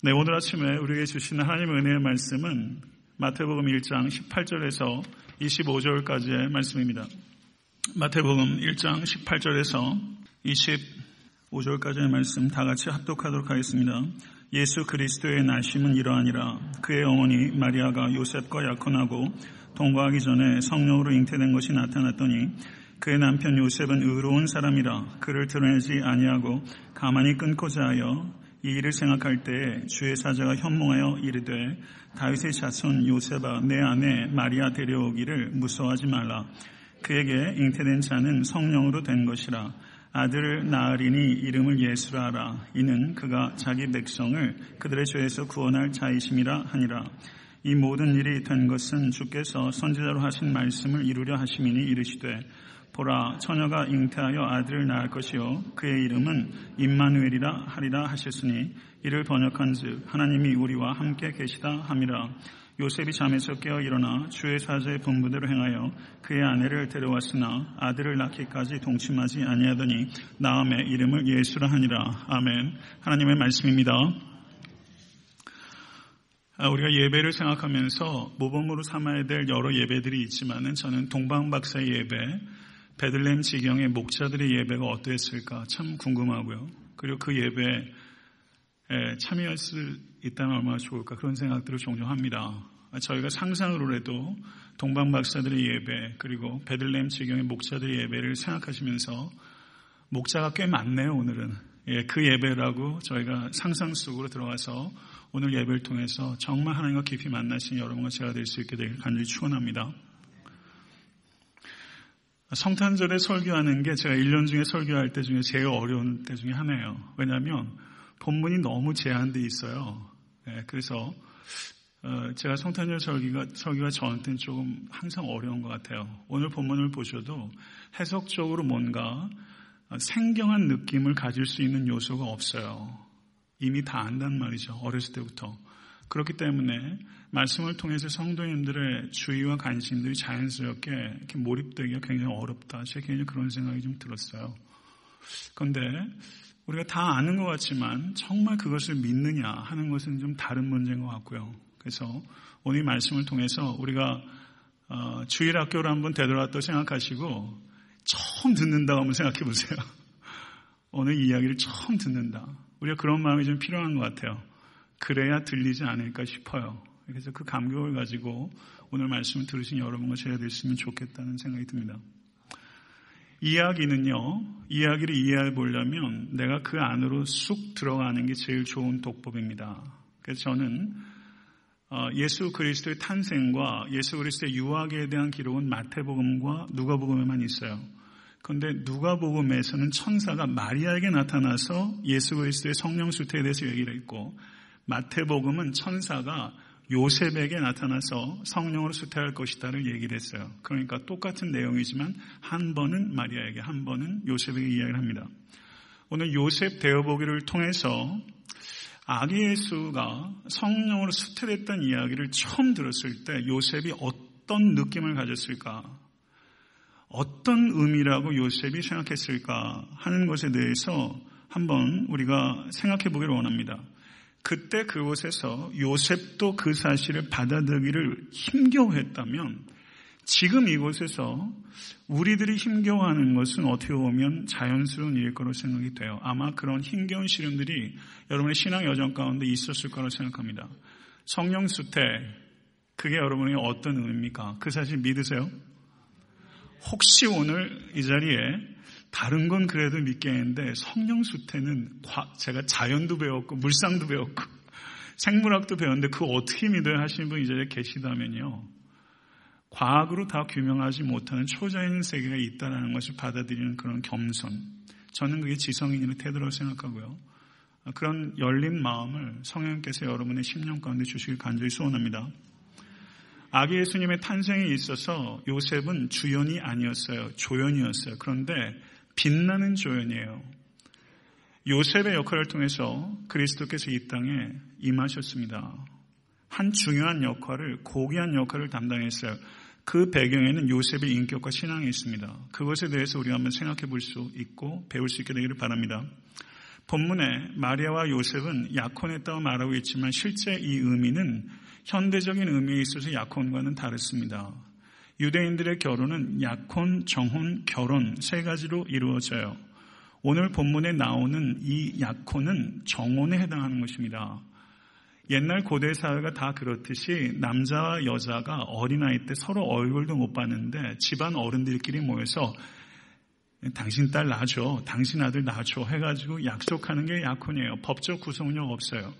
네, 오늘 아침에 우리에게 주시는 하나님의 은혜의 말씀은 마태복음 1장 18절에서 25절까지의 말씀입니다. 마태복음 1장 18절에서 25절까지의 말씀 다 같이 합독하도록 하겠습니다. 예수 그리스도의 나심은 이러하니라 그의 어머니 마리아가 요셉과 약혼하고 동거하기 전에 성령으로 잉태된 것이 나타났더니 그의 남편 요셉은 의로운 사람이라 그를 드러내지 아니하고 가만히 끊고자 하여 이 일을 생각할 때에 주의 사자가 현몽하여 이르되 다윗의 자손 요셉아 내 아내 마리아 데려오기를 무서워하지 말라. 그에게 잉태된 자는 성령으로 된 것이라. 아들을 낳으리니 이름을 예수라 하라. 이는 그가 자기 백성을 그들의 죄에서 구원할 자이심이라 하니라. 이 모든 일이 된 것은 주께서 선지자로 하신 말씀을 이루려 하심이니 이르시되 보라 처녀가 잉태하여 아들을 낳을 것이요. 그의 이름은 임마누엘이라 하리라 하셨으니 이를 번역한즉 하나님이 우리와 함께 계시다 함이라. 요셉이 잠에서 깨어 일어나 주의 사자의 분부대로 행하여 그의 아내를 데려왔으나 아들을 낳기까지 동침하지 아니하더니 나음의 이름을 예수라 하니라. 아멘. 하나님의 말씀입니다. 아, 우리가 예배를 생각하면서 모범으로 삼아야 될 여러 예배들이 있지만은 저는 동방박사 예배, 베들렘 지경의 목자들의 예배가 어땠을까 참 궁금하고요. 그리고 그 예배에 참여할 수 있다면 얼마나 좋을까 그런 생각들을 종종 합니다. 저희가 상상으로 해도 동방 박사들의 예배 그리고 베들렘 지경의 목자들의 예배를 생각하시면서 목자가 꽤 많네요 오늘은 예, 그 예배라고 저희가 상상 속으로 들어가서 오늘 예배를 통해서 정말 하나님과 깊이 만나신 여러분과 제가 될 수 있게 되길 간절히 축원합니다. 성탄절에 설교하는 게 제가 1년 중에 설교할 때 중에 제일 어려운 때 중에 하나예요. 왜냐하면 본문이 너무 제한돼 있어요. 네, 그래서 어, 제가 성탄절 설교가, 설교가 저한테는 조금 항상 어려운 것 같아요. 오늘 본문을 보셔도 해석적으로 뭔가 생경한 느낌을 가질 수 있는 요소가 없어요. 이미 다 안단 말이죠. 어렸을 때부터. 그렇기 때문에 말씀을 통해서 성도님들의 주의와 관심들이 자연스럽게 이렇게 몰입되기가 굉장히 어렵다. 제 개인적으로 그런 생각이 좀 들었어요. 그런데 우리가 다 아는 것 같지만 정말 그것을 믿느냐 하는 것은 좀 다른 문제인 것 같고요. 그래서 오늘 말씀을 통해서 우리가 어, 주일 학교를 한번 되돌아왔다고 생각하시고 처음 듣는다고 한번 생각해 보세요. 오늘 이야기를 처음 듣는다. 우리가 그런 마음이 좀 필요한 것 같아요. 그래야 들리지 않을까 싶어요. 그래서 그 감격을 가지고 오늘 말씀을 들으신 여러분과 제가 됐으면 좋겠다는 생각이 듭니다. 이야기는요, 이야기를 이해해 보려면 내가 그 안으로 쑥 들어가는 게 제일 좋은 독법입니다. 그래서 저는 어, 예수 그리스도의 탄생과 예수 그리스도의 유학에 대한 기록은 마태복음과 누가복음에만 있어요. 그런데 누가복음에서는 천사가 마리아에게 나타나서 예수 그리스도의 성령 수태에 대해서 얘기를 했고 마태복음은 천사가 요셉에게 나타나서 성령으로 수태할 것이다를 얘기를 했어요. 그러니까 똑같은 내용이지만 한 번은 마리아에게 한 번은 요셉에게 이야기를 합니다. 오늘 요셉 대어보기를 통해서 아기 예수가 성령으로 수태됐던 이야기를 처음 들었을 때 요셉이 어떤 느낌을 가졌을까? 어떤 의미라고 요셉이 생각했을까 하는 것에 대해서 한번 우리가 생각해 보기를 원합니다. 그때 그곳에서 요셉도 그 사실을 받아들이기를 힘겨워했다면 지금 이곳에서 우리들이 힘겨워하는 것은 어떻게 보면 자연스러운 일일 거로 생각이 돼요. 아마 그런 힘겨운 시름들이 여러분의 신앙 여정 가운데 있었을 거라고 생각합니다. 성령 수태, 그게 여러분의 어떤 의미입니까? 그 사실 믿으세요? 혹시 오늘 이 자리에 다른 건 그래도 믿겠는데 성령 수태는 제가 자연도 배웠고 물상도 배웠고 생물학도 배웠는데 그거 어떻게 믿어야 하시는 분이 자리에 계시다면요. 과학으로 다 규명하지 못하는 초자연 세계가 있다는 것을 받아들이는 그런 겸손. 저는 그게 지성인의 태도라고 생각하고요. 그런 열린 마음을 성령께서 여러분의 심령 가운데 주시길 간절히 소원합니다. 아기 예수님의 탄생에 있어서 요셉은 주연이 아니었어요. 조연이었어요. 그런데 빛나는 조연이에요. 요셉의 역할을 통해서 그리스도께서 이 땅에 임하셨습니다. 한 중요한 역할을, 고귀한 역할을 담당했어요. 그 배경에는 요셉의 인격과 신앙이 있습니다. 그것에 대해서 우리가 한번 생각해 볼 수 있고 배울 수 있게 되기를 바랍니다. 본문에 마리아와 요셉은 약혼했다고 말하고 있지만 실제 이 의미는 현대적인 의미에 있어서 약혼과는 다릅니다. 유대인들의 결혼은 약혼, 정혼, 결혼 세 가지로 이루어져요. 오늘 본문에 나오는 이 약혼은 정혼에 해당하는 것입니다. 옛날 고대 사회가 다 그렇듯이 남자와 여자가 어린아이 때 서로 얼굴도 못 봤는데 집안 어른들끼리 모여서 당신 딸 낳아줘, 당신 아들 낳아줘 해가지고 약속하는 게 약혼이에요. 법적 구속력 없어요.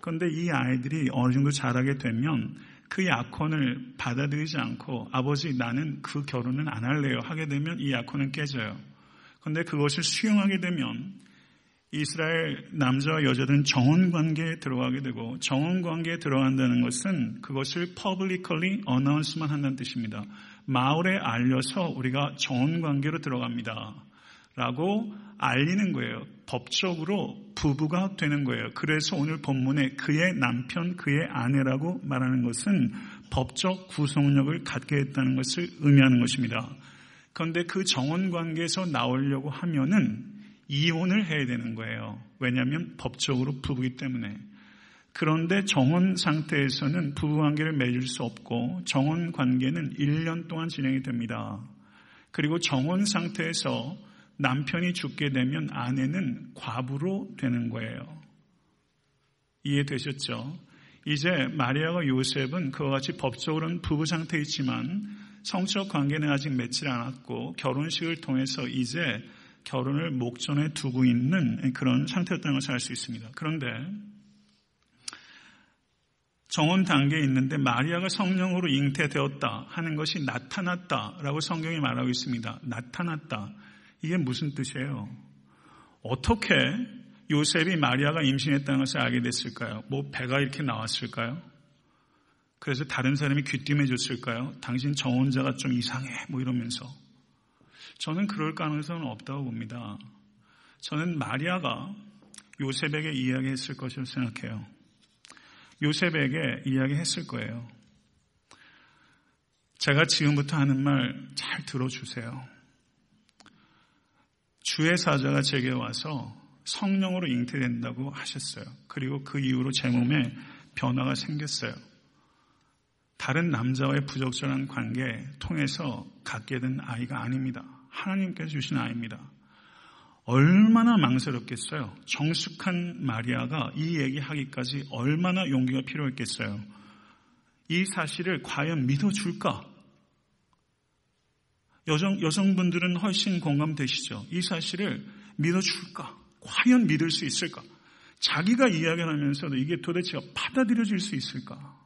그런데 이 아이들이 어느 정도 자라게 되면 그 약혼을 받아들이지 않고 아버지 나는 그 결혼은 안 할래요 하게 되면 이 약혼은 깨져요. 그런데 그것을 수용하게 되면 이스라엘 남자와 여자들은 정원 관계에 들어가게 되고 정원 관계에 들어간다는 것은 그것을 publicly announce만 한다는 뜻입니다. 마을에 알려서 우리가 정원 관계로 들어갑니다. 라고 알리는 거예요. 법적으로 부부가 되는 거예요. 그래서 오늘 본문에 그의 남편, 그의 아내라고 말하는 것은 법적 구속력을 갖게 했다는 것을 의미하는 것입니다. 그런데 그 정원 관계에서 나오려고 하면은 이혼을 해야 되는 거예요. 왜냐하면 법적으로 부부이기 때문에. 그런데 정혼 상태에서는 부부 관계를 맺을 수 없고 정혼 관계는 1년 동안 진행이 됩니다. 그리고 정혼 상태에서 남편이 죽게 되면 아내는 과부로 되는 거예요. 이해되셨죠? 이제 마리아와 요셉은 그와 같이 법적으로는 부부 상태에 있지만 성적 관계는 아직 맺지 않았고 결혼식을 통해서 이제 결혼을 목전에 두고 있는 그런 상태였다는 것을 알 수 있습니다. 그런데 정원 단계에 있는데 마리아가 성령으로 잉태되었다 하는 것이 나타났다라고 성경이 말하고 있습니다. 나타났다. 이게 무슨 뜻이에요? 어떻게 요셉이 마리아가 임신했다는 것을 알게 됐을까요? 뭐 배가 이렇게 나왔을까요? 그래서 다른 사람이 귀띔해 줬을까요? 당신 정혼자가 좀 이상해 뭐 이러면서 저는 그럴 가능성은 없다고 봅니다. 저는 마리아가 요셉에게 이야기했을 것이라고 생각해요. 요셉에게 이야기했을 거예요. 제가 지금부터 하는 말 잘 들어주세요. 주의 사자가 제게 와서 성령으로 잉태된다고 하셨어요. 그리고 그 이후로 제 몸에 변화가 생겼어요. 다른 남자와의 부적절한 관계 통해서 갖게 된 아이가 아닙니다. 하나님께서 주신 아이입니다. 얼마나 망설였겠어요. 정숙한 마리아가 이 얘기하기까지 얼마나 용기가 필요했겠어요. 이 사실을 과연 믿어줄까? 여성, 여성분들은 훨씬 공감되시죠? 이 사실을 믿어줄까? 과연 믿을 수 있을까? 자기가 이야기를 하면서도 이게 도대체 받아들여질 수 있을까?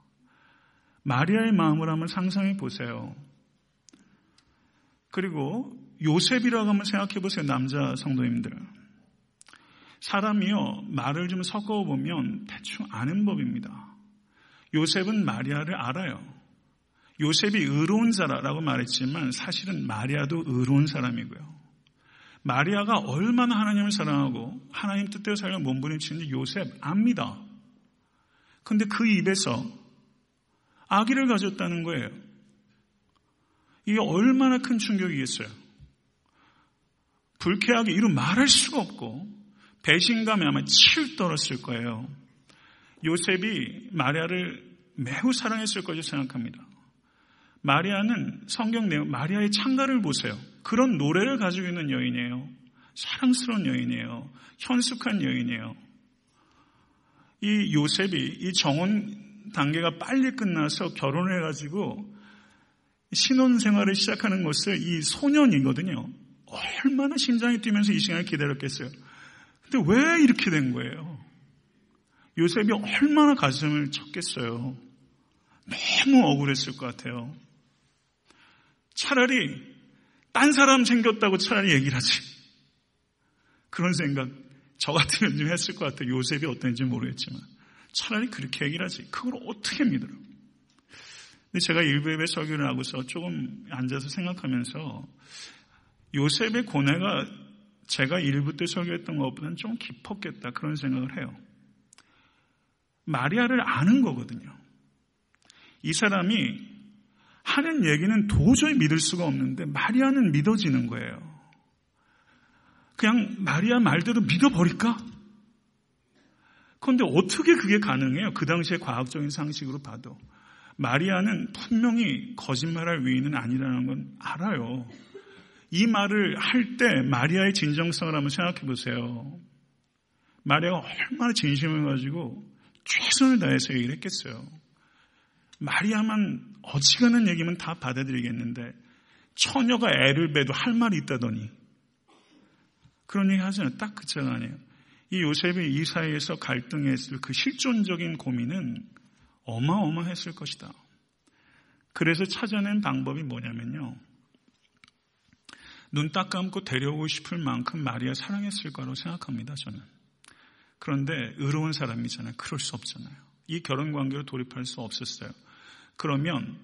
마리아의 마음을 한번 상상해 보세요. 그리고 요셉이라고 한번 생각해 보세요. 남자 성도님들. 사람이요, 말을 좀 섞어 보면 대충 아는 법입니다. 요셉은 마리아를 알아요. 요셉이 의로운 자라라고 말했지만 사실은 마리아도 의로운 사람이고요. 마리아가 얼마나 하나님을 사랑하고 하나님 뜻대로 살려 몸부림치는지 요셉 압니다. 근데 그 입에서 아기를 가졌다는 거예요. 이게 얼마나 큰 충격이겠어요. 불쾌하게 이루 말할 수가 없고 배신감에 아마 치를 떨었을 거예요. 요셉이 마리아를 매우 사랑했을 것이라고 생각합니다. 마리아는 성경 내용, 마리아의 창가를 보세요. 그런 노래를 가지고 있는 여인이에요. 사랑스러운 여인이에요. 현숙한 여인이에요. 이 요셉이 이 정원 단계가 빨리 끝나서 결혼을 해가지고 신혼 생활을 시작하는 것을 이 소년이거든요. 얼마나 심장이 뛰면서 이 시간을 기다렸겠어요. 근데 왜 이렇게 된 거예요? 요셉이 얼마나 가슴을 쳤겠어요. 너무 억울했을 것 같아요. 차라리 딴 사람 생겼다고 차라리 얘기를 하지. 그런 생각 저 같으면 좀 했을 것 같아요. 요셉이 어떤지 모르겠지만 차라리 그렇게 얘기를 하지. 그걸 어떻게 믿어요? 근데 제가 일부 예배 설교를 하고서 조금 앉아서 생각하면서 요셉의 고뇌가 제가 일부 때 설교했던 것보다는 좀 깊었겠다 그런 생각을 해요. 마리아를 아는 거거든요. 이 사람이 하는 얘기는 도저히 믿을 수가 없는데 마리아는 믿어지는 거예요. 그냥 마리아 말대로 믿어버릴까? 그런데 어떻게 그게 가능해요? 그 당시의 과학적인 상식으로 봐도. 마리아는 분명히 거짓말할 위인은 아니라는 건 알아요. 이 말을 할 때 마리아의 진정성을 한번 생각해 보세요. 마리아가 얼마나 진심을 가지고 최선을 다해서 얘기를 했겠어요. 마리아만 어지간한 얘기면 다 받아들이겠는데 처녀가 애를 배도 할 말이 있다더니 그런 얘기 하잖아요. 딱 그자가 아니에요. 이 요셉이 이 사이에서 갈등했을 그 실존적인 고민은 어마어마했을 것이다. 그래서 찾아낸 방법이 뭐냐면요. 눈 딱 감고 데려오고 싶을 만큼 마리아 사랑했을 거라고 생각합니다, 저는. 그런데 의로운 사람이잖아요. 그럴 수 없잖아요. 이 결혼 관계로 돌입할 수 없었어요. 그러면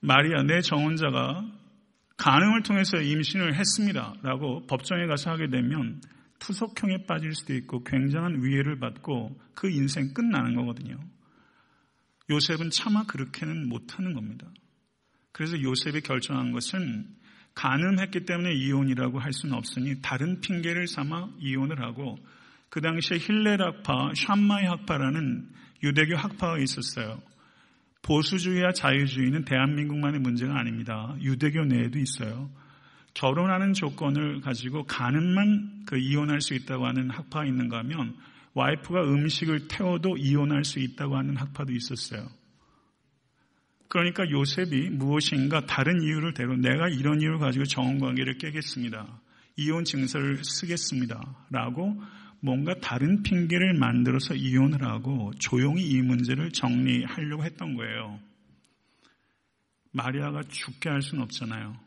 마리아 내 정혼자가 가능을 통해서 임신을 했습니다. 라고 법정에 가서 하게 되면 투석형에 빠질 수도 있고 굉장한 위해를 받고 그 인생 끝나는 거거든요. 요셉은 차마 그렇게는 못하는 겁니다. 그래서 요셉이 결정한 것은 가늠했기 때문에 이혼이라고 할 수는 없으니 다른 핑계를 삼아 이혼을 하고 그 당시에 힐렐 학파, 샴마이 학파라는 유대교 학파가 있었어요. 보수주의와 자유주의는 대한민국만의 문제가 아닙니다. 유대교 내에도 있어요. 결혼하는 조건을 가지고 가늠만 그 이혼할 수 있다고 하는 학파가 있는가 하면 와이프가 음식을 태워도 이혼할 수 있다고 하는 학파도 있었어요. 그러니까 요셉이 무엇인가 다른 이유를 대고 내가 이런 이유를 가지고 정혼 관계를 깨겠습니다. 이혼 증서를 쓰겠습니다. 라고 뭔가 다른 핑계를 만들어서 이혼을 하고 조용히 이 문제를 정리하려고 했던 거예요. 마리아가 죽게 할 수는 없잖아요.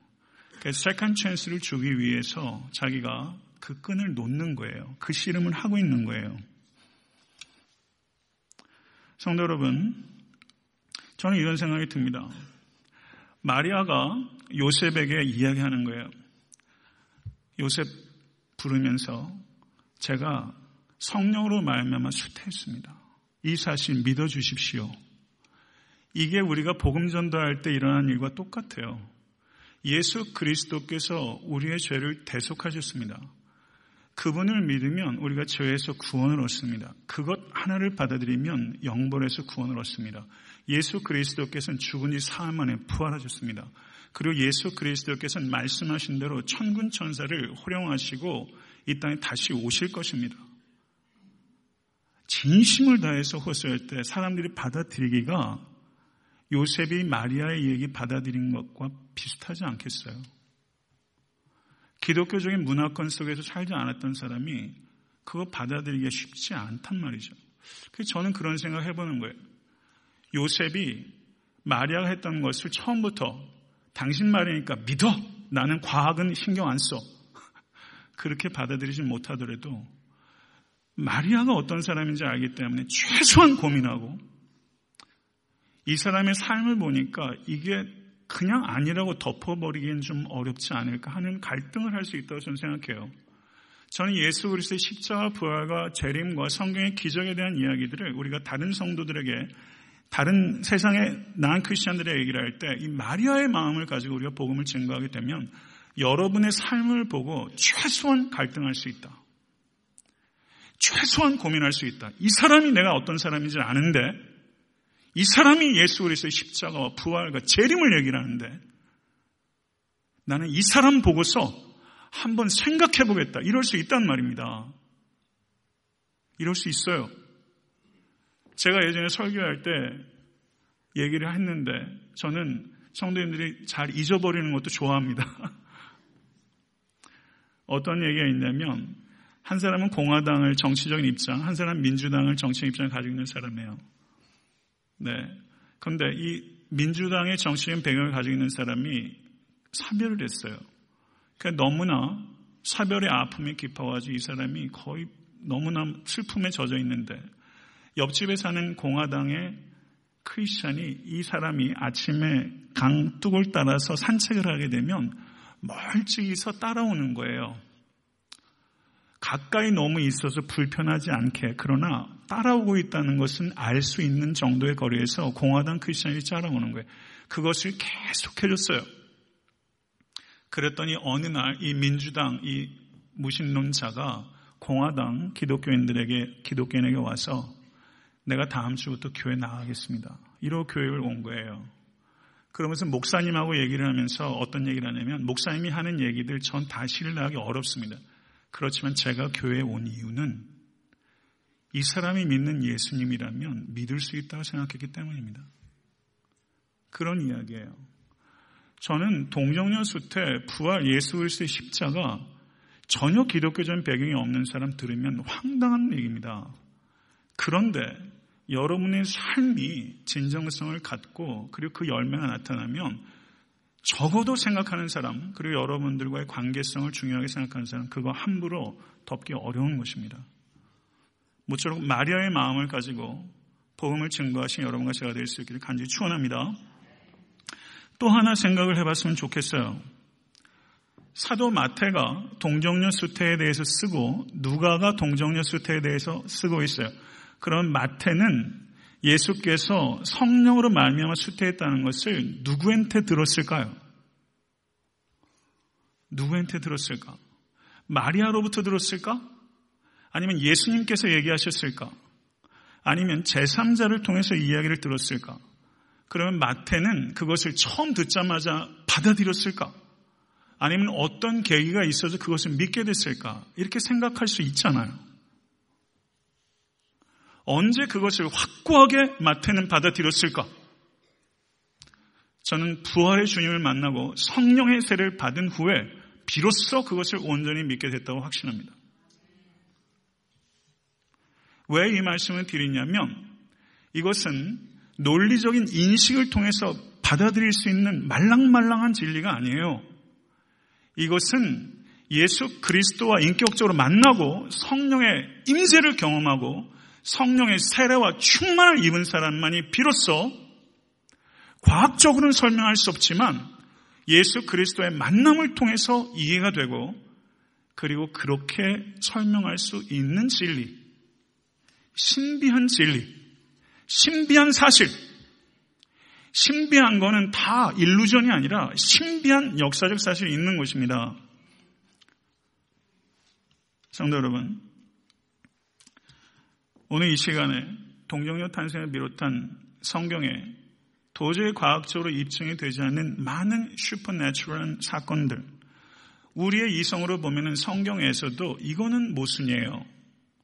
그래서 second chance를 주기 위해서 자기가 그 끈을 놓는 거예요. 그 씨름을 하고 있는 거예요. 성도 여러분, 저는 이런 생각이 듭니다. 마리아가 요셉에게 이야기하는 거예요. 요셉 부르면서 제가 성령으로 말미암아 수태했습니다. 이 사실 믿어 주십시오. 이게 우리가 복음 전도할 때 일어난 일과 똑같아요. 예수 그리스도께서 우리의 죄를 대속하셨습니다. 그분을 믿으면 우리가 죄에서 구원을 얻습니다. 그것 하나를 받아들이면 영벌에서 구원을 얻습니다. 예수 그리스도께서는 죽은 지 사흘 만에 부활하셨습니다. 그리고 예수 그리스도께서는 말씀하신 대로 천군 천사를 호령하시고 이 땅에 다시 오실 것입니다. 진심을 다해서 호소할 때 사람들이 받아들이기가 요셉이 마리아의 얘기 받아들인 것과 비슷하지 않겠어요? 기독교적인 문화권 속에서 살지 않았던 사람이 그거 받아들이기가 쉽지 않단 말이죠. 그래서 저는 그런 생각 해보는 거예요. 요셉이 마리아가 했던 것을 처음부터 당신 말이니까 믿어! 나는 과학은 신경 안 써. 그렇게 받아들이지 못하더라도 마리아가 어떤 사람인지 알기 때문에 최소한 고민하고 이 사람의 삶을 보니까 이게 그냥 아니라고 덮어버리기엔 좀 어렵지 않을까 하는 갈등을 할 수 있다고 저는 생각해요. 저는 예수 그리스도의 십자가 부활과 재림과 성경의 기적에 대한 이야기들을 우리가 다른 성도들에게 다른 세상의 나은 크리스천들의 얘기를 할 때 이 마리아의 마음을 가지고 우리가 복음을 증거하게 되면 여러분의 삶을 보고 최소한 갈등할 수 있다. 최소한 고민할 수 있다. 이 사람이 내가 어떤 사람인지 아는데 이 사람이 예수 그리스도의 십자가와 부활과 재림을 얘기를 하는데 나는 이 사람 보고서 한번 생각해 보겠다. 이럴 수 있단 말입니다. 이럴 수 있어요. 제가 예전에 설교할 때 얘기를 했는데 저는 성도님들이 잘 잊어버리는 것도 좋아합니다. 어떤 얘기가 있냐면 한 사람은 공화당을 정치적인 입장, 한 사람은 민주당을 정치적 입장을 가지고 있는 사람이에요. 네. 그런데 이 민주당의 정치적인 배경을 가지고 있는 사람이 사별을 했어요. 그러니까 너무나 사별의 아픔이 깊어가지고 이 사람이 거의 너무나 슬픔에 젖어 있는데 옆집에 사는 공화당의 크리스찬이 이 사람이 아침에 강둑을 따라서 산책을 하게 되면 멀찍이서 따라오는 거예요. 가까이 너무 있어서 불편하지 않게 그러나 따라오고 있다는 것은 알 수 있는 정도의 거리에서 공화당 크리스천이 따라오는 거예요. 그것을 계속 해줬어요. 그랬더니 어느 날 이 민주당 이 무신론자가 공화당 기독교인들에게, 기독교인에게 와서 내가 다음 주부터 교회 나가겠습니다. 이러 교회를 온 거예요. 그러면서 목사님하고 얘기를 하면서 어떤 얘기를 하냐면 목사님이 하는 얘기들 전 다 신뢰하기 어렵습니다. 그렇지만 제가 교회에 온 이유는 이 사람이 믿는 예수님이라면 믿을 수 있다고 생각했기 때문입니다. 그런 이야기예요. 저는 동정녀 수 태 부활 예수 그리스도의 십자가 전혀 기독교적인 배경이 없는 사람 들으면 황당한 얘기입니다. 그런데 여러분의 삶이 진정성을 갖고 그리고 그 열매가 나타나면 적어도 생각하는 사람 그리고 여러분들과의 관계성을 중요하게 생각하는 사람 그거 함부로 덮기 어려운 것입니다. 모쪼록 마리아의 마음을 가지고 복음을 증거하신 여러분과 제가 될 수 있기를 간절히 축원합니다. 또 하나 생각을 해봤으면 좋겠어요. 사도 마태가 동정녀 수태에 대해서 쓰고 누가가 동정녀 수태에 대해서 쓰고 있어요. 그럼 마태는 예수께서 성령으로 말미암아 수태했다는 것을 누구한테 들었을까요? 누구한테 들었을까? 마리아로부터 들었을까? 아니면 예수님께서 얘기하셨을까? 아니면 제3자를 통해서 이야기를 들었을까? 그러면 마태는 그것을 처음 듣자마자 받아들였을까? 아니면 어떤 계기가 있어서 그것을 믿게 됐을까? 이렇게 생각할 수 있잖아요. 언제 그것을 확고하게 마태는 받아들였을까? 저는 부활의 주님을 만나고 성령의 세를 받은 후에 비로소 그것을 온전히 믿게 됐다고 확신합니다. 왜 이 말씀을 드리냐면 이것은 논리적인 인식을 통해서 받아들일 수 있는 말랑말랑한 진리가 아니에요. 이것은 예수 그리스도와 인격적으로 만나고 성령의 임재를 경험하고 성령의 세례와 충만을 입은 사람만이 비로소 과학적으로는 설명할 수 없지만 예수 그리스도의 만남을 통해서 이해가 되고 그리고 그렇게 설명할 수 있는 진리, 신비한 진리, 신비한 사실, 신비한 거는 다 일루전이 아니라 신비한 역사적 사실이 있는 것입니다. 성도 여러분, 오늘 이 시간에 동정녀 탄생을 비롯한 성경에 도저히 과학적으로 입증이 되지 않는 많은 슈퍼내추럴한 사건들, 우리의 이성으로 보면 성경에서도 이거는 모순이에요.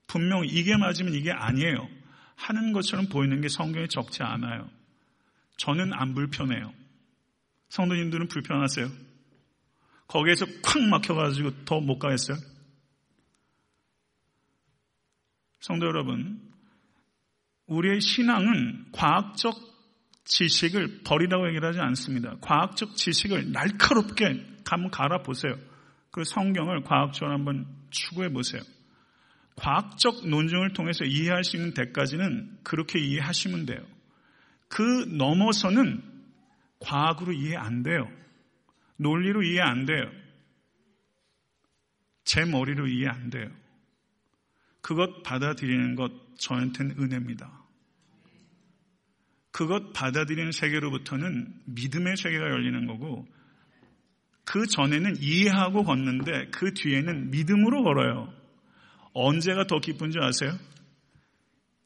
분명 이게 맞으면 이게 아니에요. 하는 것처럼 보이는 게 성경에 적지 않아요. 저는 안 불편해요. 성도님들은 불편하세요? 거기에서 콱 막혀가지고 더 못 가겠어요? 성도 여러분, 우리의 신앙은 과학적 지식을 버리라고 얘기를 하지 않습니다. 과학적 지식을 날카롭게 한번 갈아보세요. 그 성경을 과학적으로 한번 추구해 보세요. 과학적 논증을 통해서 이해할 수 있는 데까지는 그렇게 이해하시면 돼요. 그 넘어서는 과학으로 이해 안 돼요. 논리로 이해 안 돼요. 제 머리로 이해 안 돼요. 그것 받아들이는 것 저한테는 은혜입니다. 그것 받아들이는 세계로부터는 믿음의 세계가 열리는 거고 그 전에는 이해하고 걷는데 그 뒤에는 믿음으로 걸어요. 언제가 더 기쁜지 아세요?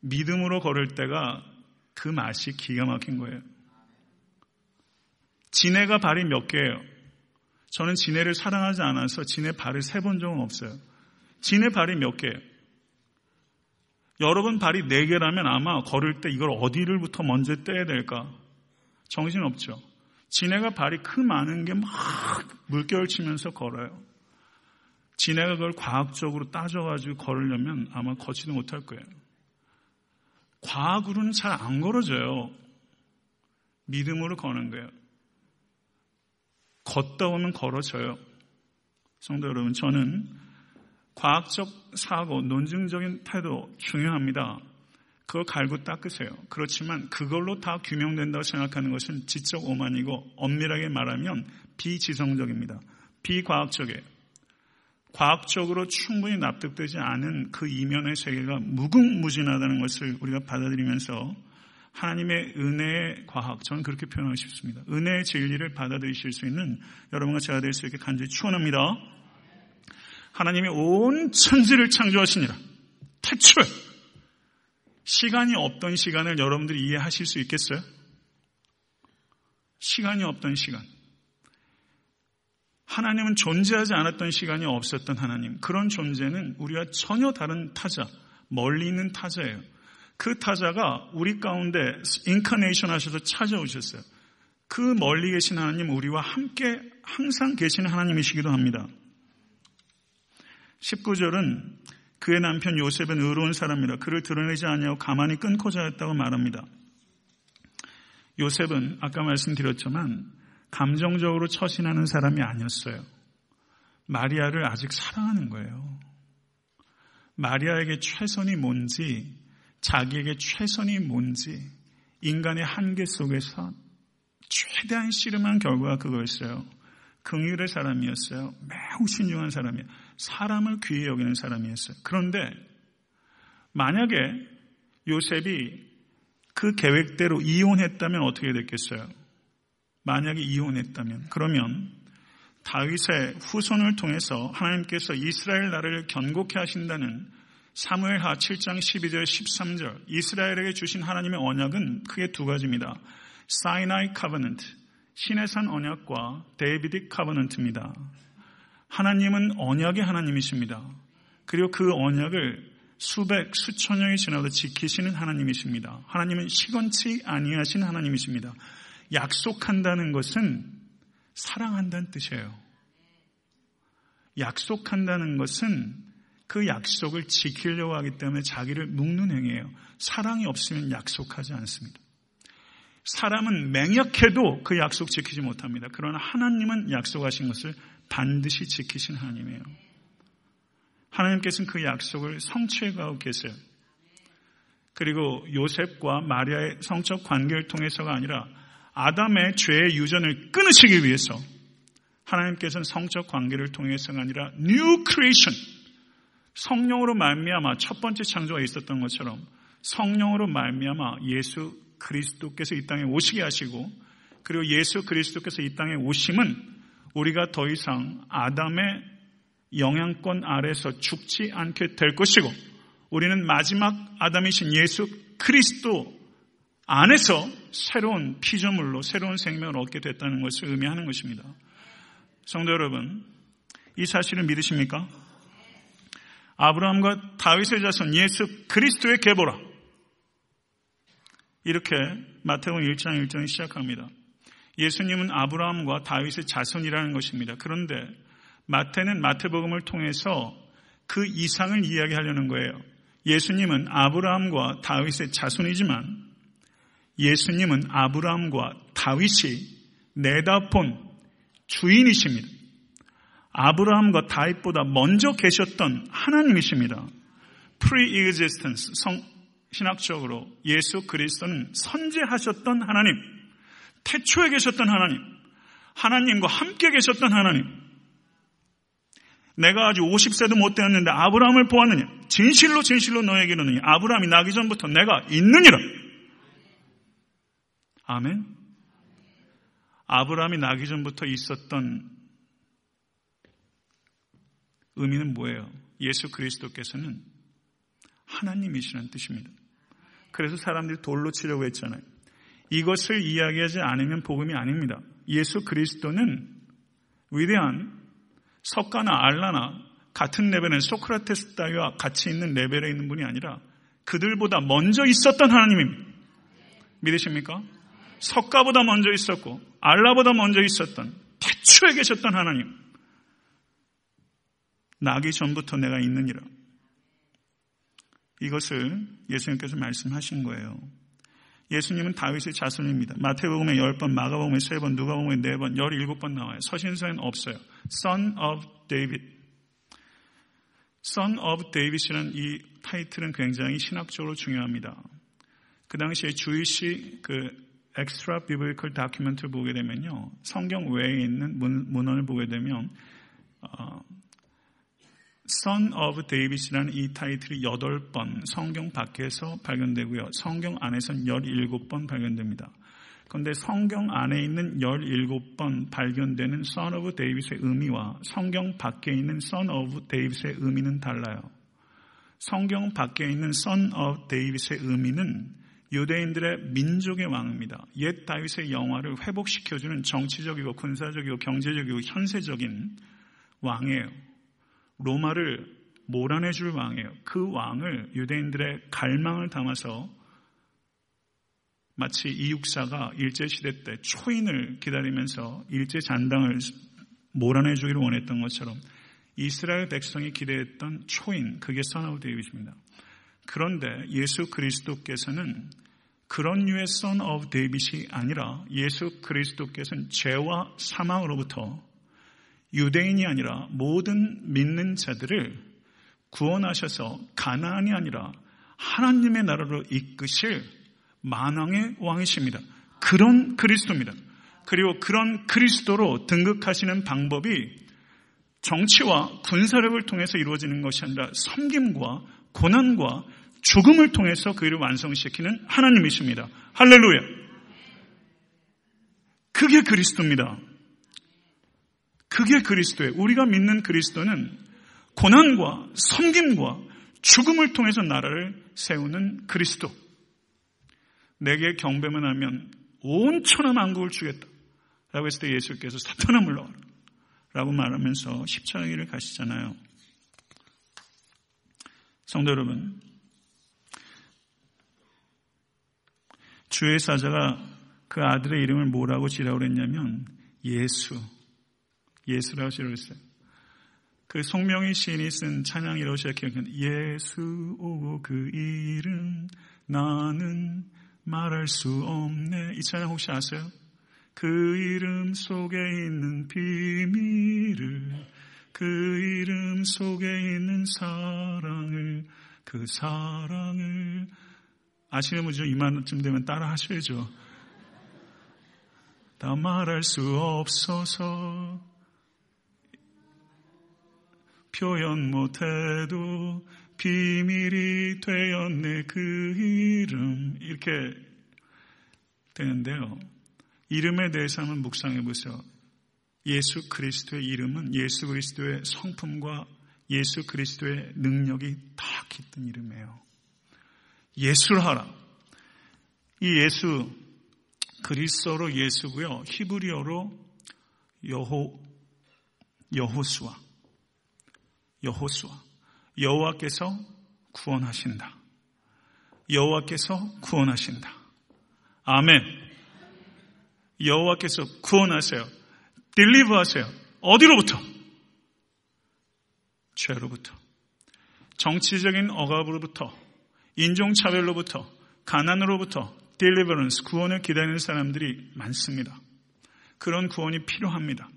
믿음으로 걸을 때가 그 맛이 기가 막힌 거예요. 지네가 발이 몇 개예요? 저는 지네를 사랑하지 않아서 지네 발을 세 본 적은 없어요. 지네 발이 몇 개예요? 여러분 발이 네 개라면 아마 걸을 때 이걸 어디를부터 먼저 떼야 될까? 정신없죠. 지네가 발이 크 많은 게 막 물결 치면서 걸어요. 지네가 그걸 과학적으로 따져가지고 걸으려면 아마 걷지도 못할 거예요. 과학으로는 잘 안 걸어져요. 믿음으로 거는 거예요. 걷다 보면 걸어져요. 성도 여러분, 저는 과학적 사고, 논증적인 태도 중요합니다. 그걸 갈고 닦으세요. 그렇지만 그걸로 다 규명된다고 생각하는 것은 지적 오만이고 엄밀하게 말하면 비지성적입니다. 비과학적이에요. 과학적으로 충분히 납득되지 않은 그 이면의 세계가 무궁무진하다는 것을 우리가 받아들이면서 하나님의 은혜의 과학, 저는 그렇게 표현하고 싶습니다. 은혜의 진리를 받아들이실 수 있는 여러분과 제가 될 수 있게 간절히 축원합니다. 하나님이 온 천지를 창조하시니라. 태초에 시간이 없던 시간을 여러분들이 이해하실 수 있겠어요? 시간이 없던 시간. 하나님은 존재하지 않았던 시간이 없었던 하나님. 그런 존재는 우리와 전혀 다른 타자, 멀리 있는 타자예요. 그 타자가 우리 가운데 인카네이션 하셔서 찾아오셨어요. 그 멀리 계신 하나님 우리와 함께 항상 계신 하나님이시기도 합니다. 19절은 그의 남편 요셉은 의로운 사람이라 그를 드러내지 아니하고 가만히 끊고 자였다고 말합니다. 요셉은 아까 말씀드렸지만 감정적으로 처신하는 사람이 아니었어요. 마리아를 아직 사랑하는 거예요. 마리아에게 최선이 뭔지, 자기에게 최선이 뭔지, 인간의 한계 속에서 최대한 씨름한 결과가 그거였어요. 긍휼의 사람이었어요. 매우 신중한 사람이에요. 사람을 귀히 여기는 사람이었어요. 그런데 만약에 요셉이 그 계획대로 이혼했다면 어떻게 됐겠어요? 만약에 이혼했다면 그러면 다윗의 후손을 통해서 하나님께서 이스라엘 나라를 견고케 하신다는 사무엘하 7장 12절 13절 이스라엘에게 주신 하나님의 언약은 크게 두 가지입니다. Sinai Covenant 시내산 언약과 Davidic Covenant입니다. 하나님은 언약의 하나님이십니다. 그리고 그 언약을 수백, 수천 년이 지나도 지키시는 하나님이십니다. 하나님은 식언치 아니하신 하나님이십니다. 약속한다는 것은 사랑한다는 뜻이에요. 약속한다는 것은 그 약속을 지키려고 하기 때문에 자기를 묶는 행위예요. 사랑이 없으면 약속하지 않습니다. 사람은 맹약해도 그 약속 지키지 못합니다. 그러나 하나님은 약속하신 것을 반드시 지키신 하나님이에요. 하나님께서는 그 약속을 성취해 가고 계세요. 그리고 요셉과 마리아의 성적 관계를 통해서가 아니라 아담의 죄의 유전을 끊으시기 위해서 하나님께서는 성적 관계를 통해서가 아니라 new creation 성령으로 말미암아 첫 번째 창조가 있었던 것처럼 성령으로 말미암아 예수 그리스도께서 이 땅에 오시게 하시고 그리고 예수 그리스도께서 이 땅에 오심은 우리가 더 이상 아담의 영향권 아래서 죽지 않게 될 것이고 우리는 마지막 아담이신 예수 그리스도 안에서 새로운 피조물로 새로운 생명을 얻게 됐다는 것을 의미하는 것입니다. 성도 여러분, 이 사실을 믿으십니까? 아브라함과 다윗의 자손 예수 그리스도의 계보라. 이렇게 마태복음 1장 1절이 시작합니다. 예수님은 아브라함과 다윗의 자손이라는 것입니다. 그런데 마태는 마태복음을 통해서 그 이상을 이야기하려는 거예요. 예수님은 아브라함과 다윗의 자손이지만 예수님은 아브라함과 다윗이 내다본 주인이십니다. 아브라함과 다윗보다 먼저 계셨던 하나님이십니다. pre-existence, 성, 신학적으로 예수 그리스도는 선제하셨던 하나님, 태초에 계셨던 하나님, 하나님과 함께 계셨던 하나님. 내가 아직 50세도 못 되었는데 아브라함을 보았느냐? 진실로 진실로 너에게 이르느니 아브라함이 나기 전부터 내가 있느니라. 아멘. 아브라함이 나기 전부터 있었던 의미는 뭐예요? 예수 그리스도께서는 하나님이시라는 뜻입니다. 그래서 사람들이 돌로 치려고 했잖아요. 이것을 이야기하지 않으면 복음이 아닙니다. 예수 그리스도는 위대한 석가나 알라나 같은 레벨의 소크라테스 따위와 같이 있는 레벨에 있는 분이 아니라 그들보다 먼저 있었던 하나님입니다. 믿으십니까? 석가보다 먼저 있었고 알라보다 먼저 있었던 태초에 계셨던 하나님. 나기 전부터 내가 있느니라. 이것을 예수님께서 말씀하신 거예요. 예수님은 다윗의 자손입니다. 마태복음에 10번, 마가복음에 3번, 누가복음에 4번, 17번 나와요. 서신서에는 없어요. Son of David. Son of David이라는 이 타이틀은 굉장히 신학적으로 중요합니다. 그 당시에 Jewish 그 extra-biblical document를 보게 되면요. 성경 외에 있는 문, 문헌을 보게 되면 어, Son of David이라는 이 타이틀이 8번 성경 밖에서 발견되고요. 성경 안에서는 17번 발견됩니다. 그런데 성경 안에 있는 17번 발견되는 Son of David의 의미와 성경 밖에 있는 Son of David의 의미는 달라요. 성경 밖에 있는 Son of David의 의미는 유대인들의 민족의 왕입니다. 옛 다윗의 영화를 회복시켜주는 정치적이고 군사적이고 경제적이고 현세적인 왕이에요. 로마를 몰아내줄 왕이에요. 그 왕을 유대인들의 갈망을 담아서 마치 이육사가 일제시대 때 초인을 기다리면서 일제 잔당을 몰아내주기를 원했던 것처럼 이스라엘 백성이 기대했던 초인, 그게 Son of David입니다. 그런데 예수 그리스도께서는 그런 류의 Son of David이 아니라 예수 그리스도께서는 죄와 사망으로부터 유대인이 아니라 모든 믿는 자들을 구원하셔서 가나안이 아니라 하나님의 나라로 이끄실 만왕의 왕이십니다. 그런 그리스도입니다. 그리고 그런 그리스도로 등극하시는 방법이 정치와 군사력을 통해서 이루어지는 것이 아니라 섬김과 고난과 죽음을 통해서 그 일을 완성시키는 하나님이십니다. 할렐루야. 그게 그리스도입니다. 그게 그리스도예요. 우리가 믿는 그리스도는 고난과 섬김과 죽음을 통해서 나라를 세우는 그리스도. 내게 경배만 하면 온 천하 만국을 주겠다. 라고 했을 때 예수께서 사탄아 물러가라. 라고 말하면서 십자가 길을 가시잖아요. 성도 여러분, 주의 사자가 그 아들의 이름을 뭐라고 지라고 그랬냐면 예수, 예수라고 지라고 했어요. 그 송명희 시인이 쓴 찬양이라고 시작해요. 예수 오고 그 이름 나는 말할 수 없네. 이 찬양 혹시 아세요? 그 이름 속에 있는 비밀을 그 이름 속에 있는 사랑을 그 사랑을 아시는 분이죠? 이만쯤 되면 따라 하셔야죠. 다 말할 수 없어서 표현 못해도 비밀이 되었네 그 이름 이렇게 되는데요. 이름에 대해서 한번 묵상해 보세요. 예수 그리스도의 이름은 예수 그리스도의 성품과 예수 그리스도의 능력이 다 깃든 이름이에요. 예수를 하라. 이 예수 그리스어로 예수고요. 히브리어로 여호 여호수아 여호수아 여호와께서 구원하신다. 여호와께서 구원하신다. 아멘. 여호와께서 구원하세요. 딜리브 하세요. 어디로부터? 죄로부터. 정치적인 억압으로부터, 인종차별로부터, 가난으로부터, 딜리버런스, 구원을 기다리는 사람들이 많습니다. 그런 구원이 필요합니다.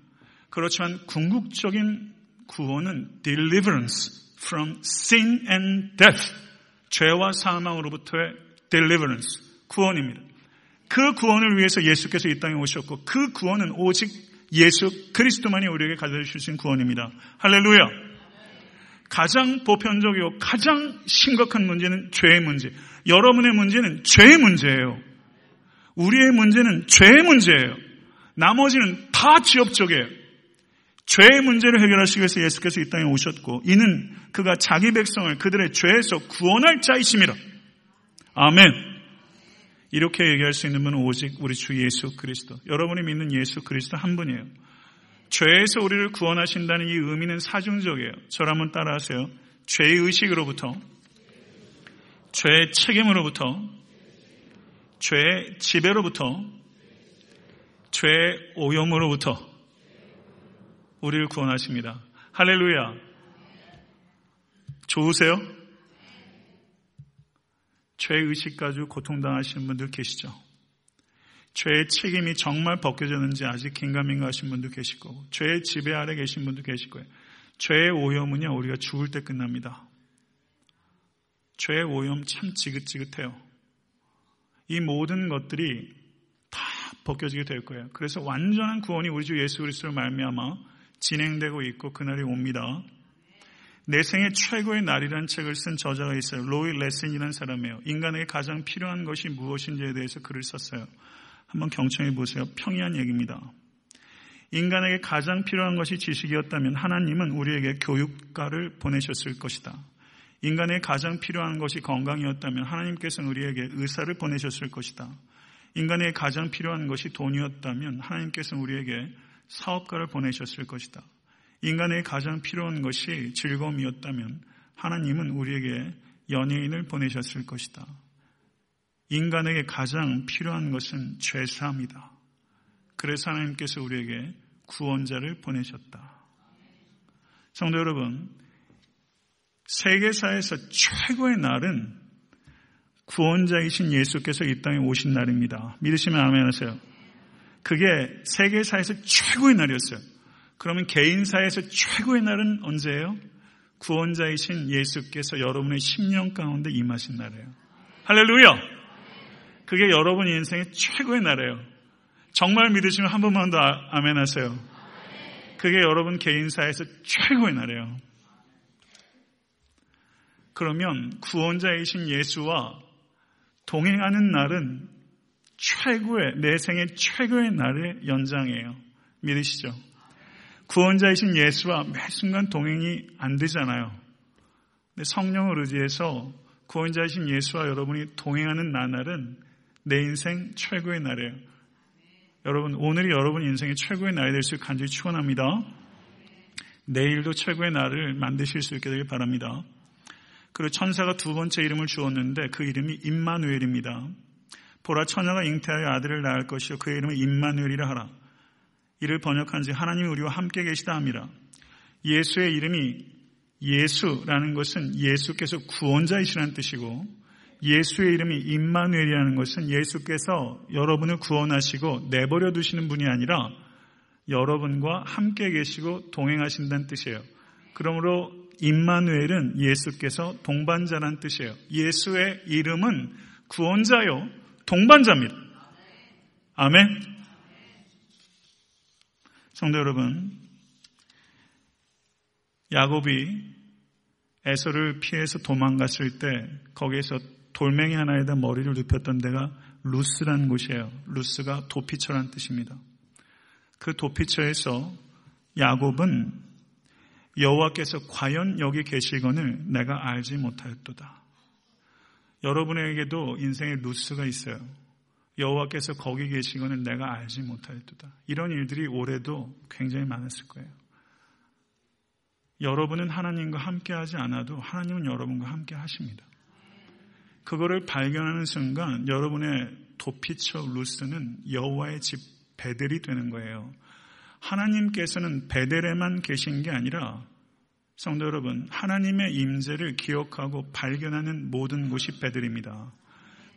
그렇지만 궁극적인 구원은 deliverance from sin and death. 죄와 사망으로부터의 deliverance, 구원입니다. 그 구원을 위해서 예수께서 이 땅에 오셨고 그 구원은 오직 예수 그리스도만이 우리에게 있는 구원입니다. 할렐루야. 가장 보편적이고 가장 심각한 문제는 죄의 문제. 여러분의 문제는 죄의 문제예요. 우리의 문제는 죄의 문제예요. 나머지는 다 지엽적이에요. 죄의 문제를 해결하시기 위해서 예수께서 이 땅에 오셨고 이는 그가 자기 백성을 그들의 죄에서 구원할 자이심이라. 아멘. 이렇게 얘기할 수 있는 분은 오직 우리 주 예수 그리스도. 여러분이 믿는 예수 그리스도 한 분이에요. 죄에서 우리를 구원하신다는 이 의미는 사중적이에요. 저를 한번 따라하세요. 죄의식으로부터, 죄의 책임으로부터, 죄의 지배로부터, 죄의 오염으로부터 우리를 구원하십니다. 할렐루야. 좋으세요? 죄의식 가지고 고통당하시는 분들 계시죠? 죄의 책임이 정말 벗겨졌는지 아직 긴가민가 하신 분도 계실 거고, 죄의 지배 아래 계신 분도 계실 거예요. 죄의 오염은요, 우리가 죽을 때 끝납니다. 죄의 오염 참 지긋지긋해요. 이 모든 것들이 다 벗겨지게 될 거예요. 그래서 완전한 구원이 우리 주 예수 그리스도를 말미암아 진행되고 있고 그날이 옵니다. 내 생의 최고의 날이라는 책을 쓴 저자가 있어요. 로이 레슨이라는 사람이에요. 인간에게 가장 필요한 것이 무엇인지에 대해서 글을 썼어요. 한번 경청해 보세요. 평이한 얘기입니다. 인간에게 가장 필요한 것이 지식이었다면 하나님은 우리에게 교육가를 보내셨을 것이다. 인간에게 가장 필요한 것이 건강이었다면 하나님께서는 우리에게 의사를 보내셨을 것이다. 인간에게 가장 필요한 것이 돈이었다면 하나님께서는 우리에게 사업가를 보내셨을 것이다. 인간에게 가장 필요한 것이 즐거움이었다면 하나님은 우리에게 연예인을 보내셨을 것이다. 인간에게 가장 필요한 것은 죄사함이다. 그래서 하나님께서 우리에게 구원자를 보내셨다. 성도 여러분, 세계사에서 최고의 날은 구원자이신 예수께서 이 땅에 오신 날입니다. 믿으시면 아멘 하세요. 그게 세계사에서 최고의 날이었어요. 그러면 개인사에서 최고의 날은 언제예요? 구원자이신 예수께서 여러분의 10년 가운데 임하신 날이에요. 할렐루야! 그게 여러분 인생의 최고의 날이에요. 정말 믿으시면 한 번만 더 아, 아멘 하세요. 그게 여러분 개인사에서 최고의 날이에요. 그러면 구원자이신 예수와 동행하는 날은 최고의, 내 생의 최고의 날의 연장이에요. 믿으시죠? 구원자이신 예수와 매 순간 동행이 안 되잖아요. 근데 성령을 의지해서 구원자이신 예수와 여러분이 동행하는 나날은 내 인생 최고의 날이에요. 여러분, 오늘이 여러분 인생의 최고의 날이 될 수 있게 간절히 축원합니다. 내일도 최고의 날을 만드실 수 있게 되길 바랍니다. 그리고 천사가 두 번째 이름을 주었는데 그 이름이 임마누엘입니다. 보라 처녀가 잉태하여 아들을 낳을 것이요 그 이름을 임마누엘이라 하라. 이를 번역한 지 하나님이 우리와 함께 계시다 함이라. 예수의 이름이 예수라는 것은 예수께서 구원자이시라는 뜻이고 예수의 이름이 임마누엘이라는 것은 예수께서 여러분을 구원하시고 내버려 두시는 분이 아니라 여러분과 함께 계시고 동행하신다는 뜻이에요. 그러므로 임마누엘은 예수께서 동반자란 뜻이에요. 예수의 이름은 구원자요, 동반자입니다. 아멘. 성도 여러분, 야곱이 에서를 피해서 도망갔을 때 거기에서 돌멩이 하나에다 머리를 눕혔던 데가 루스라는 곳이에요. 루스가 도피처란 뜻입니다. 그 도피처에서 야곱은 여호와께서 과연 여기 계시건을 내가 알지 못하였도다. 여러분에게도 인생에 루스가 있어요. 여호와께서 거기 계시건을 내가 알지 못하였도다. 이런 일들이 올해도 굉장히 많았을 거예요. 여러분은 하나님과 함께하지 않아도 하나님은 여러분과 함께 하십니다. 그거를 발견하는 순간 여러분의 도피처 루스는 여호와의 집 베델이 되는 거예요. 하나님께서는 베델에만 계신 게 아니라 성도 여러분, 하나님의 임재를 기억하고 발견하는 모든 곳이 베델입니다.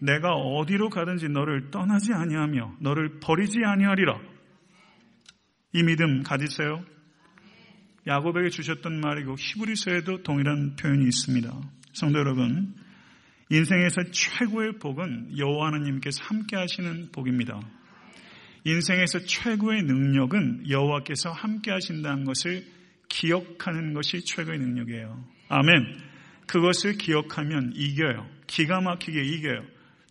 내가 어디로 가든지 너를 떠나지 아니하며 너를 버리지 아니하리라. 이 믿음 가지세요. 야곱에게 주셨던 말이고 히브리서에도 동일한 표현이 있습니다. 성도 여러분, 인생에서 최고의 복은 여호와 하나님께서 함께 하시는 복입니다. 인생에서 최고의 능력은 여호와께서 함께 하신다는 것을 기억하는 것이 최고의 능력이에요. 아멘. 그것을 기억하면 이겨요. 기가 막히게 이겨요.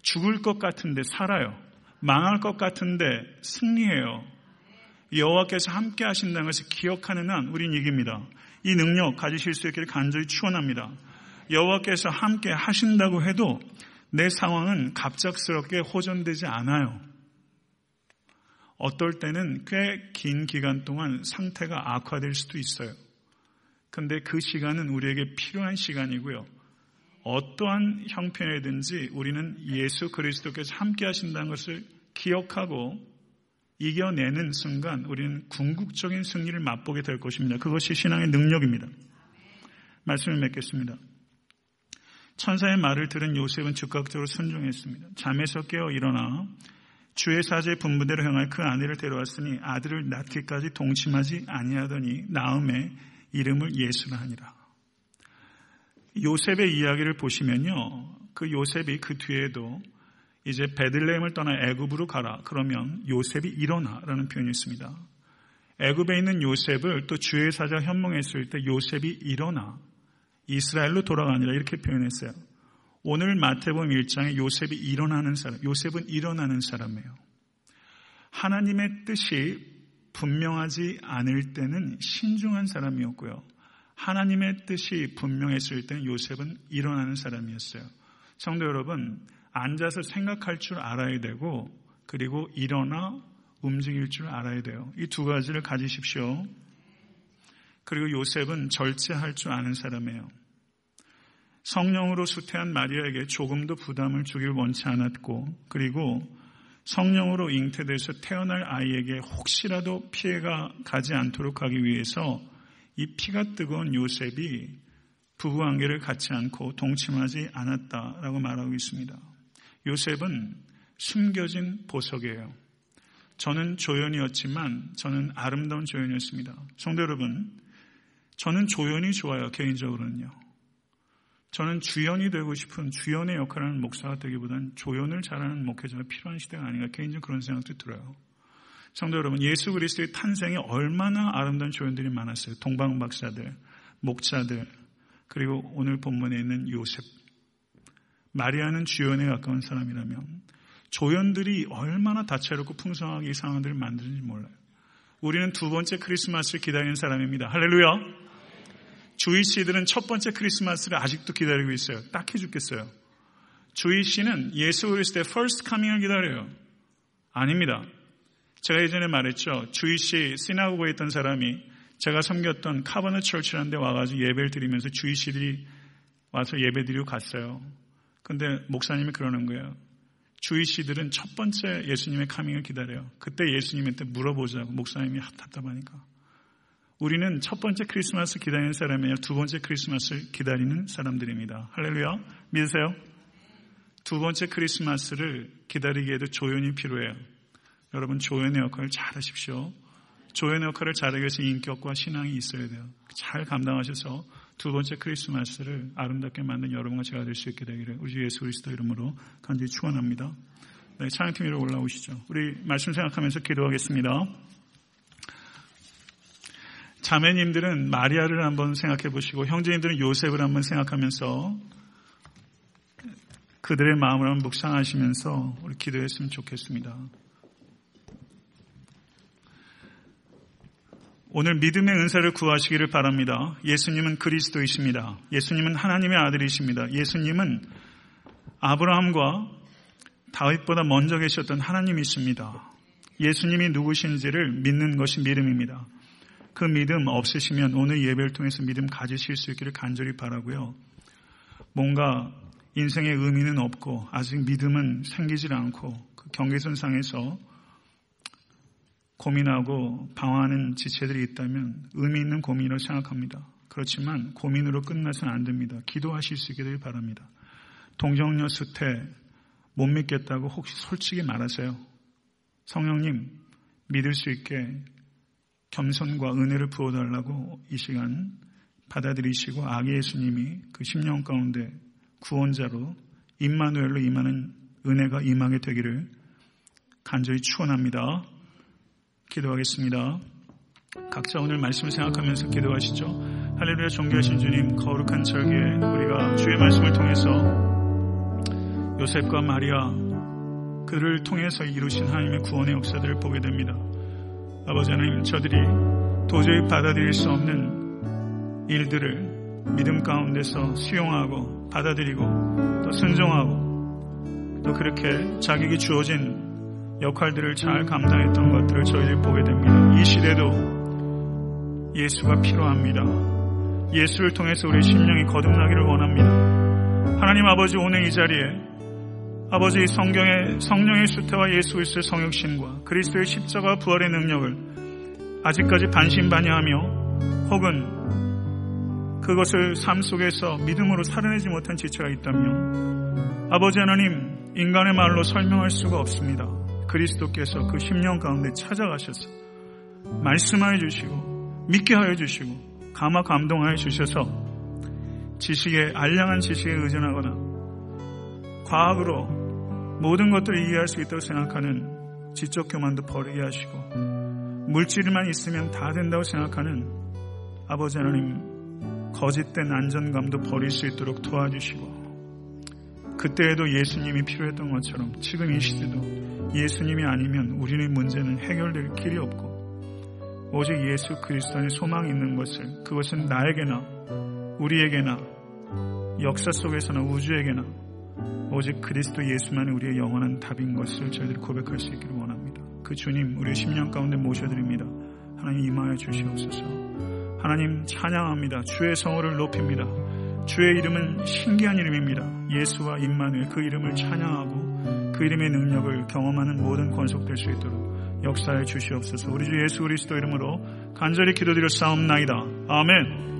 죽을 것 같은데 살아요. 망할 것 같은데 승리해요. 여호와께서 함께 하신다는 것을 기억하는 한 우린 이깁니다. 이 능력 가지실 수 있기를 간절히 축원합니다. 여호와께서 함께 하신다고 해도 내 상황은 갑작스럽게 호전되지 않아요. 어떨 때는 꽤 긴 기간 동안 상태가 악화될 수도 있어요. 근데 그 시간은 우리에게 필요한 시간이고요. 어떠한 형편이든지 우리는 예수 그리스도께서 함께 하신다는 것을 기억하고 이겨내는 순간 우리는 궁극적인 승리를 맛보게 될 것입니다. 그것이 신앙의 능력입니다. 말씀을 맺겠습니다. 천사의 말을 들은 요셉은 즉각적으로 순종했습니다. 잠에서 깨어 일어나 주의 사제 분부대로 행할 그 아내를 데려왔으니 아들을 낳기까지 동침하지 아니하더니 나음의 이름을 예수라 하니라. 요셉의 이야기를 보시면요. 그 요셉이 그 뒤에도 이제 베들레헴을 떠나 애굽으로 가라. 그러면 요셉이 일어나라는 표현이 있습니다. 애굽에 있는 요셉을 또 주의 사자 현몽했을 때 요셉이 일어나 이스라엘로 돌아가니라 이렇게 표현했어요. 오늘 마태복음 1장에 요셉이 일어나는 사람, 요셉은 일어나는 사람이에요. 하나님의 뜻이 분명하지 않을 때는 신중한 사람이었고요. 하나님의 뜻이 분명했을 때는 요셉은 일어나는 사람이었어요. 성도 여러분, 앉아서 생각할 줄 알아야 되고, 그리고 일어나 움직일 줄 알아야 돼요. 이 두 가지를 가지십시오. 그리고 요셉은 절제할 줄 아는 사람이에요. 성령으로 수태한 마리아에게 조금도 부담을 주길 원치 않았고, 그리고 성령으로 잉태돼서 태어날 아이에게 혹시라도 피해가 가지 않도록 하기 위해서 이 피가 뜨거운 요셉이 부부관계를 갖지 않고 동침하지 않았다라고 말하고 있습니다. 요셉은 숨겨진 보석이에요. 저는 조연이었지만 저는 아름다운 조연이었습니다. 성도 여러분, 저는 조연이 좋아요, 개인적으로는요. 저는 주연이 되고 싶은 주연의 역할을 하는 목사가 되기보다는 조연을 잘하는 목회자가 필요한 시대가 아닌가 개인적으로 그런 생각도 들어요. 성도 여러분, 예수 그리스도의 탄생에 얼마나 아름다운 조연들이 많았어요. 동방 박사들, 목자들, 그리고 오늘 본문에 있는 요셉. 마리아는 주연에 가까운 사람이라면 조연들이 얼마나 다채롭고 풍성하게 이 상황들을 만드는지 몰라요. 우리는 두 번째 크리스마스를 기다리는 사람입니다. 할렐루야! 주희 씨들은 첫 번째 크리스마스를 아직도 기다리고 있어요. 딱해 죽겠어요. 주희 씨는 예수 그리스도의 first coming을 기다려요. 아닙니다. 제가 예전에 말했죠. 주희 씨 시나고에 있던 사람이 제가 섬겼던 카버너 철치라는 데 와가지고 예배를 드리면서 주희 씨들이 와서 예배 드리고 갔어요. 근데 목사님이 그러는 거예요. 주희 씨들은 첫 번째 예수님의 카밍을 기다려요. 그때 예수님한테 물어보자고 목사님이 답답하니까. 우리는 첫 번째 크리스마스 기다리는 사람이 아니라 두 번째 크리스마스를 기다리는 사람들입니다. 할렐루야. 믿으세요? 두 번째 크리스마스를 기다리기에도 조연이 필요해요. 여러분 조연의 역할을 잘 하십시오. 조연의 역할을 잘하기 위해서 인격과 신앙이 있어야 돼요. 잘 감당하셔서 두 번째 크리스마스를 아름답게 만든 여러분과 제가 될 수 있게 되기를 우리 예수 그리스도 이름으로 간절히 축원합니다. 네, 찬양팀 위로 올라오시죠. 우리 말씀 생각하면서 기도하겠습니다. 자매님들은 마리아를 한번 생각해 보시고 형제님들은 요셉을 한번 생각하면서 그들의 마음을 한번 묵상하시면서 우리 기도했으면 좋겠습니다. 오늘 믿음의 은사를 구하시기를 바랍니다. 예수님은 그리스도이십니다. 예수님은 하나님의 아들이십니다. 예수님은 아브라함과 다윗보다 먼저 계셨던 하나님이십니다. 예수님이 누구신지를 믿는 것이 믿음입니다. 그 믿음 없으시면 오늘 예배를 통해서 믿음 가지실 수 있기를 간절히 바라고요. 뭔가 인생의 의미는 없고 아직 믿음은 생기질 않고 그 경계선상에서 고민하고 방황하는 지체들이 있다면 의미 있는 고민이라고 생각합니다. 그렇지만 고민으로 끝나서는 안 됩니다. 기도하실 수 있기를 바랍니다. 동정녀 수태 못 믿겠다고 혹시 솔직히 말하세요. 성령님 믿을 수 있게 겸손과 은혜를 부어달라고 이 시간 받아들이시고 아기 예수님이 그 10년 가운데 구원자로 임마누엘로 임하는 은혜가 임하게 되기를 간절히 축원합니다. 기도하겠습니다. 각자 오늘 말씀을 생각하면서 기도하시죠. 할렐루야 존귀하신 주님 거룩한 절기에 우리가 주의 말씀을 통해서 요셉과 마리아 그를 통해서 이루신 하나님의 구원의 역사들을 보게 됩니다. 아버지 하나님 저들이 도저히 받아들일 수 없는 일들을 믿음 가운데서 수용하고 받아들이고 또 순종하고 또 그렇게 자기에게 주어진 역할들을 잘 감당했던 것들을 저희들이 보게 됩니다. 이 시대도 예수가 필요합니다. 예수를 통해서 우리 심령이 거듭나기를 원합니다. 하나님 아버지 오늘 이 자리에 아버지 성경의 성령의 수태와 예수 그리스도의 성육신과 그리스도의 십자가 부활의 능력을 아직까지 반신반의하며 혹은 그것을 삶 속에서 믿음으로 살아내지 못한 지체가 있다면 아버지 하나님 인간의 말로 설명할 수가 없습니다. 그리스도께서 그 10년 가운데 찾아가셔서 말씀하여 주시고 믿게 하여 주시고 감화 감동하여 주셔서 지식에 알량한 지식에 의존하거나 과학으로 모든 것들을 이해할 수 있다고 생각하는 지적 교만도 버리게 하시고 물질만 있으면 다 된다고 생각하는 아버지 하나님 거짓된 안전감도 버릴 수 있도록 도와주시고 그때에도 예수님이 필요했던 것처럼 지금 이 시대도 예수님이 아니면 우리의 문제는 해결될 길이 없고 오직 예수 그리스도 안에 소망이 있는 것을 그것은 나에게나 우리에게나 역사 속에서나 우주에게나 오직 그리스도 예수만이 우리의 영원한 답인 것을 저희들이 고백할 수 있기를 원합니다. 그 주님 우리의 심령 가운데 모셔드립니다. 하나님 임하여 주시옵소서. 하나님 찬양합니다. 주의 성호를 높입니다. 주의 이름은 신기한 이름입니다. 예수와 임마누엘 그 이름을 찬양하고 그 이름의 능력을 경험하는 모든 권속될 수 있도록 역사해 주시옵소서. 우리 주 예수 그리스도 이름으로 간절히 기도드려 싸움나이다. 아멘.